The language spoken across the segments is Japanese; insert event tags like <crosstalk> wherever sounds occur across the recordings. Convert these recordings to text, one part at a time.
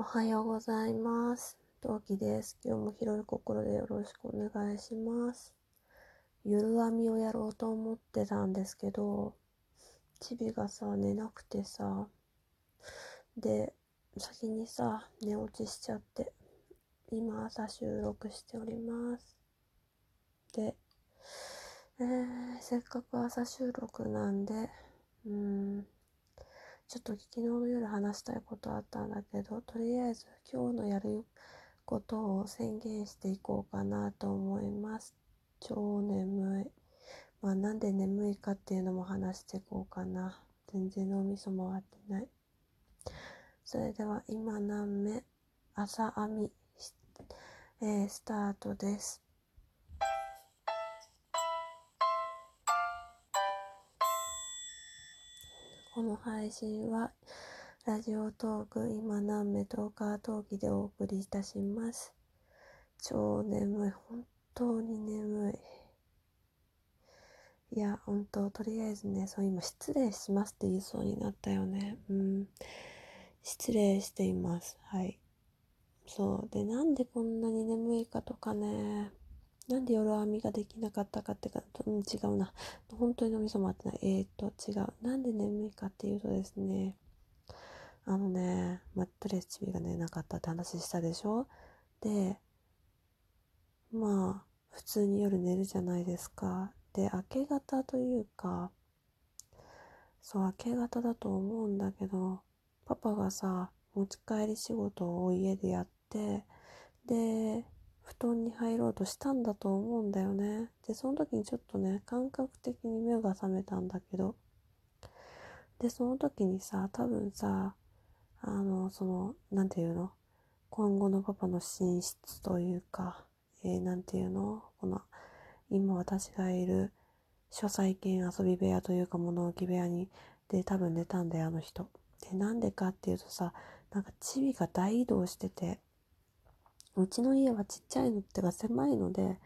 おはようございます。陶器です。今日も広い心でよろしくお願いします。ゆる編みをやろうと思ってたんですけど、チビがさ、寝なくてさ、で、先にさ、寝落ちしちゃって、今朝収録しております。で、えー、せっかく朝収録なんで、うーん、ちょっと昨日の夜話したいことあったんだけど、とりあえず今日のやることを宣言していこうかなと思います。超眠い。まあなんで眠いかっていうのも話していこうかな。全然脳みそ回ってない。それでは今何目？朝編み、えー、スタートです。の配信はラジオトーク今何目トーカートーキでお送りいたします。超眠い。本当に眠い。いや、本当とりあえずね、そう今失礼しますって言いそうになったよね。うん。失礼しています。はい。そう。で、なんでこんなに眠いかとかね。なんで夜編みができなかったかってか、うん、違うな。本当に脳みそ回ってない。えーと、違う。なんで眠いかっていうとですね、あのね、マットレスチビが寝なかったって話したでしょ？で、まあ、普通に夜寝るじゃないですか。で、明け方というか、そう、明け方だと思うんだけど、パパがさ、持ち帰り仕事を家でやって、で、布団に入ろうとしたんだと思うんだよね。で、その時にちょっとね、感覚的に目が覚めたんだけど、で、その時にさ、多分さ、あの、その、なんていうの？今後のパパの寝室というか、えー、なんていうの？この、今私がいる書斎兼遊び部屋というか物置部屋に、で、多分寝たんだよ、あの人。で、なんでかっていうとさ、なんかチビが大移動してて、うちの家はちっちゃいのってか狭いので、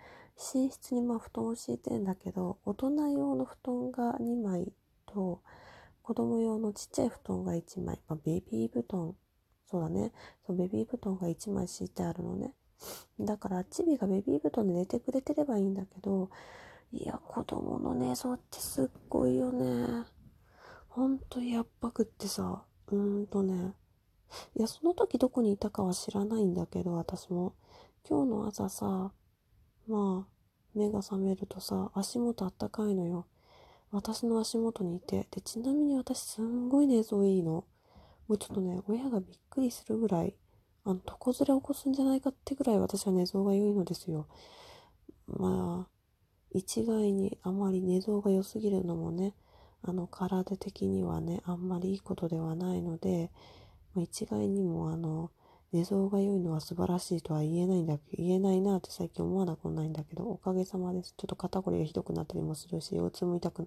寝室にまあ布団を敷いてんだけど、大人用の布団が2枚と、子供用のちっちゃい布団が1枚、まあ、ベビー布団、そうだね、そうベビー布団が1枚敷いてあるのね。だから、チビがベビー布団で寝てくれてればいいんだけど、いや、子供の寝相ってすっごいよね。ほんとやっぱくってさ、うーんとね、いや、その時どこにいたかは知らないんだけど、私も。今日の朝さ、まあ、目が覚めるとさ、足元あったかいのよ。私の足元にいて。で、ちなみに私すんごい寝相いいの。もうちょっとね、親がびっくりするぐらい、あの、床ずれ起こすんじゃないかってぐらい私は寝相が良いのですよ。まあ、一概にあまり寝相が良すぎるのもね、あの、体的にはね、あんまりいいことではないので、まあ、一概にもあの、寝相が良いのは素晴らしいとは言えないんだけど、言えないなって最近思わなくもないんだけど、おかげさまです。ちょっと肩こりがひどくなったりもするし、腰痛も痛く、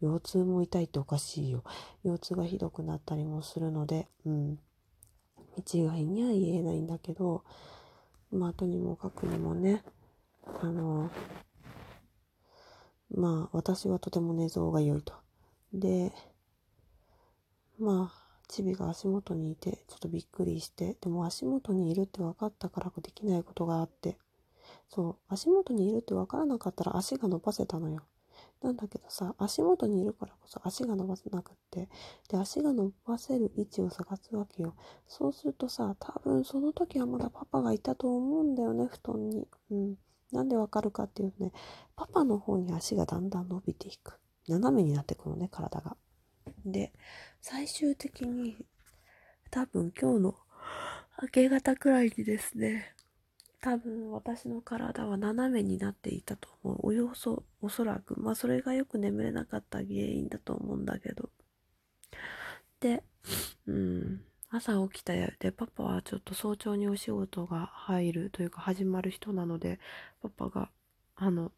腰痛も痛いっておかしいよ。腰痛がひどくなったりもするので、うん。一概には言えないんだけど、まあ、とにもかくにもね、あの、まあ、私はとても寝相が良いと。で、まあ、チビが足元にいて、ちょっとびっくりして、でも足元にいるって分かったからできないことがあって、そう、足元にいるって分からなかったら足が伸ばせたのよ。なんだけどさ、足元にいるからこそ足が伸ばせなくって、で、足が伸ばせる位置を探すわけよ。そうするとさ、多分その時はまだパパがいたと思うんだよね、布団に。うん。なんでわかるかっていうとね、パパの方に足がだんだん伸びていく。斜めになってくのね、体が。で、最終的に、多分今日の明け方くらいにですね、多分私の体は斜めになっていたと思う。およそ、おそらく。まあそれがよく眠れなかった原因だと思うんだけど。で、うん、朝起きたやで、パパはちょっと早朝にお仕事が入るというか始まる人なので、パパが、あの、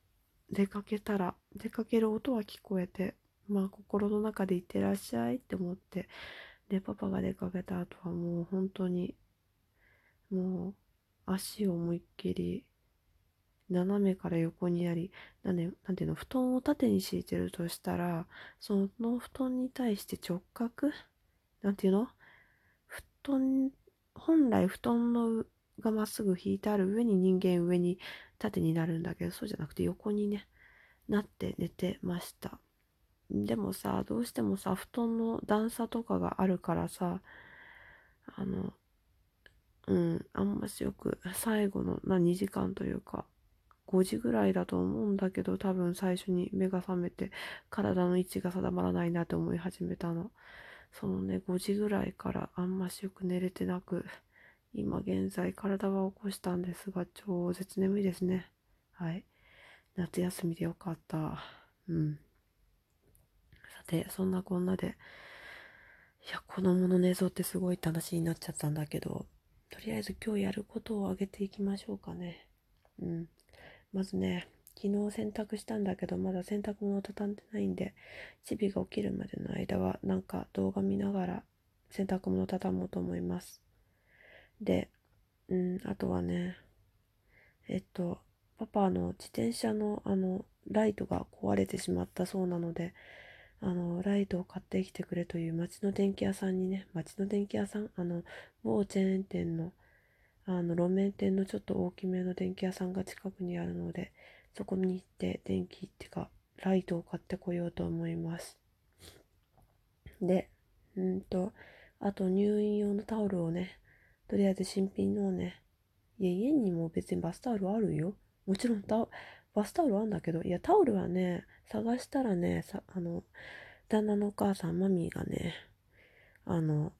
出かけたら、出かける音は聞こえて、まあ心の中でいってらっしゃいって思って、で、パパが出かけた後はもう本当に、もう足を思いっきり斜めから横にやり、なんで、なんていうの、布団を縦に敷いてるとしたら、その布団に対して直角なんていうの布団本来布団のがまっすぐ引いてある上に人間上に縦になるんだけどそうじゃなくて横にねなって寝てました。でもさどうしてもさ布団の段差とかがあるからさあのうんあんましよく最後の、まあ、2時間というか5時ぐらいだと思うんだけど多分最初に目が覚めて体の位置が定まらないなって思い始めたの。そのね5時ぐらいからあんましよく寝れてなく今現在体は起こしたんですが超絶眠いですね。はい。夏休みでよかった。うん。さてそんなこんなで。いや子供の寝相ってすごいって話になっちゃったんだけどとりあえず今日やることを挙げていきましょうかね。うん。まずね昨日洗濯したんだけどまだ洗濯物を畳んでないんでチビが起きるまでの間はなんか動画見ながら洗濯物を畳もうと思います。でうんあとはねえっとパパの自転車のあのライトが壊れてしまったそうなのであのライトを買ってきてくれという町の電気屋さんにね町の電気屋さんあの某チェーン店のあの路面店のちょっと大きめの電気屋さんが近くにあるのでそこに行って電気ってかライトを買ってこようと思います。でうんとあと入院用のタオルをねとりあえず新品のをねいや家にも別にバスタオルあるよ。もちろんタバスタオルあんだけどいやタオルはね探したらねさあの旦那のお母さんマミーがねあの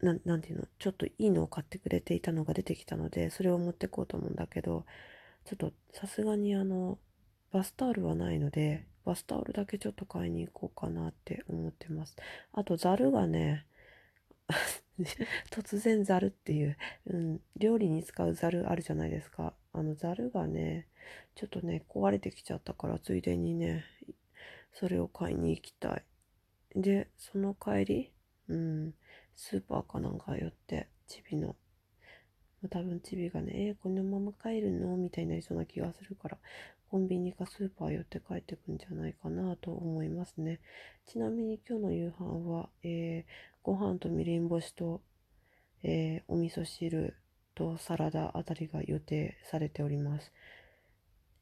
ななんていうのちょっといいのを買ってくれていたのが出てきたのでそれを持ってこうと思うんだけどちょっとさすがにあのバスタオルはないのでバスタオルだけちょっと買いに行こうかなって思ってます。あとざるがね <laughs> 突然ざるっていう、うん、料理に使うざるあるじゃないですか。あのざるがねちょっとね壊れてきちゃったからついでにねそれを買いに行きたいでその帰りうんスーパーかなんか寄ってチビの多分チビがね、えー、このまま帰るの？みたいになりそうな気がするから、コンビニかスーパー寄って帰ってくんじゃないかなと思いますね。ちなみに今日の夕飯は、えー、ご飯とみりん干しと、えー、お味噌汁とサラダあたりが予定されております。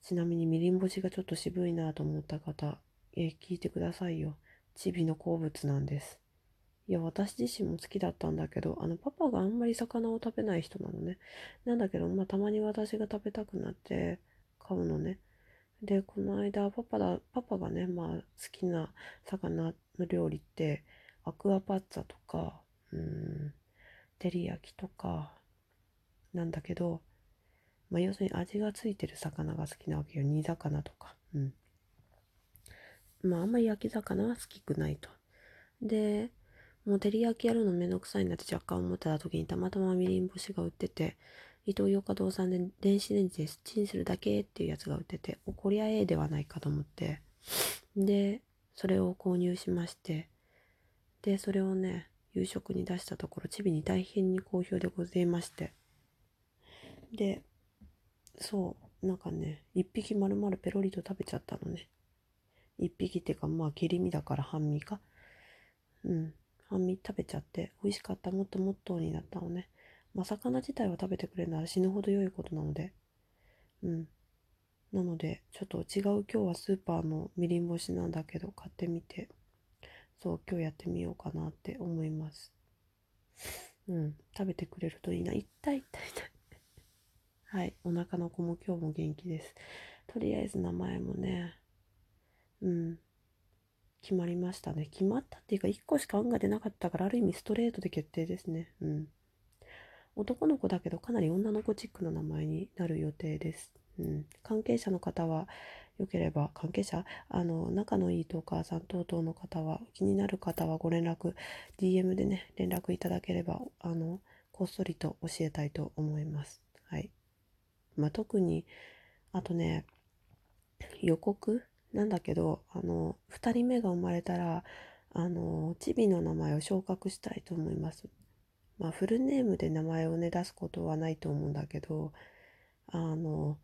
ちなみにみりん干しがちょっと渋いなと思った方、え、聞いてくださいよ。チビの好物なんです。いや、私自身も好きだったんだけど、あの、パパがあんまり魚を食べない人なのね。なんだけど、まあ、たまに私が食べたくなって買うのね。で、この間、パパだ、パパがね、まあ、好きな魚の料理って、アクアパッツァとか、うん、照り焼きとか、なんだけど、まあ、要するに味がついてる魚が好きなわけよ。煮魚とか。うん。まあ、あんまり焼き魚は好きくないと。で、もう照り焼きやるのめんどくさいなって若干思ってた時にたまたまみりん干しが売ってて、伊東洋華堂さんで電子レンジでチンするだけっていうやつが売ってて、おこりゃええではないかと思って、で、それを購入しまして、で、それをね、夕食に出したところ、チビに大変に好評でございまして、で、そう、なんかね、一匹丸々ペロリと食べちゃったのね。一匹ってか、まあ、切り身だから半身か。うん。半身食べちゃって美味しかったもっともっとになったのね。まあ、魚自体は食べてくれるなら死ぬほど良いことなので。うん。なので、ちょっと違う今日はスーパーのみりん干しなんだけど買ってみて、そう、今日やってみようかなって思います。うん。食べてくれるといいな。痛い痛い痛い。はい。お腹の子も今日も元気です。とりあえず名前もね、うん。決まりましたね。決まったっていうか、1個しか案が出なかったから、ある意味ストレートで決定ですね。うん。男の子だけど、かなり女の子チックな名前になる予定です。うん。関係者の方は、よければ、関係者あの、仲のいいトーカーさん等々の方は、気になる方はご連絡、DM でね、連絡いただければ、あの、こっそりと教えたいと思います。まあ、特に、あとね、予告？なんだけど、あの、2人目が生まれたら、あの、チビの名前を昇格したいと思います。まあ、フルネームで名前をね、出すことはないと思うんだけど、あの、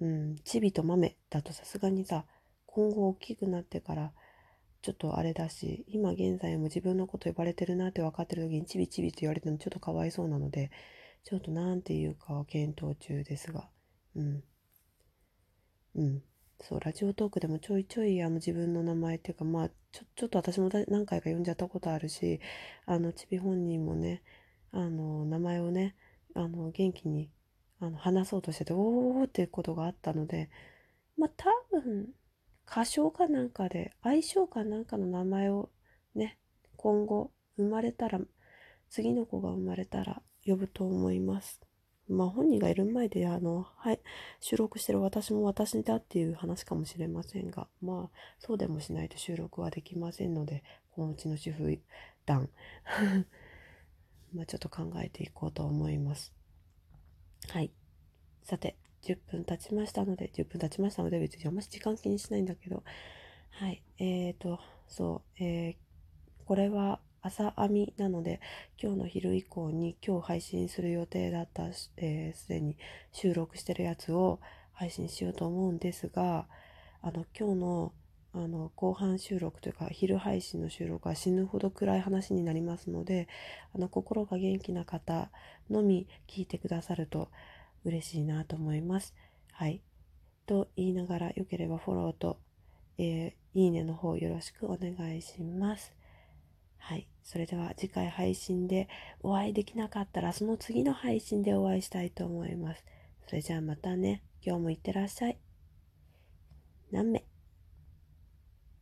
うん、チビと豆だとさすがにさ、今後大きくなってから、ちょっとあれだし、今現在も自分のこと呼ばれてるなって分かってる時にチビチビと言われてるのちょっとかわいそうなので、ちょっとなんていうかは検討中ですが、うん。うん。そう、ラジオトークでもちょいちょいあの自分の名前っていうか、まあ、ちょ、ちょっと私も何回か呼んじゃったことあるし、あの、ちび本人もね、あの、名前をね、あの、元気に、あの、話そうとしてて、おーっていうことがあったので、まあ、多分、歌唱かなんかで、相性かなんかの名前をね、今後、生まれたら、次の子が生まれたら呼ぶと思います。まあ本人がいる前であの、はい、収録してる私も私だっていう話かもしれませんが、まあそうでもしないと収録はできませんので、このうちの主婦団、<laughs> まあちょっと考えていこうと思います。はい。さて、10分経ちましたので、10分経ちましたので、別にあんまり時間気にしないんだけど、はい。えーと、そう、えー、これは朝編みなので今日の昼以降に今日配信する予定だったすで、えー、に収録してるやつを配信しようと思うんですがあの今日のあの後半収録というか昼配信の収録は死ぬほど暗い話になりますのであの心が元気な方のみ聞いてくださると嬉しいなと思います。はい。と言いながらよければフォローと、えー、いいねの方よろしくお願いします。はい。それでは次回配信でお会いできなかったらその次の配信でお会いしたいと思います。それじゃあまたね。今日もいってらっしゃい。何名？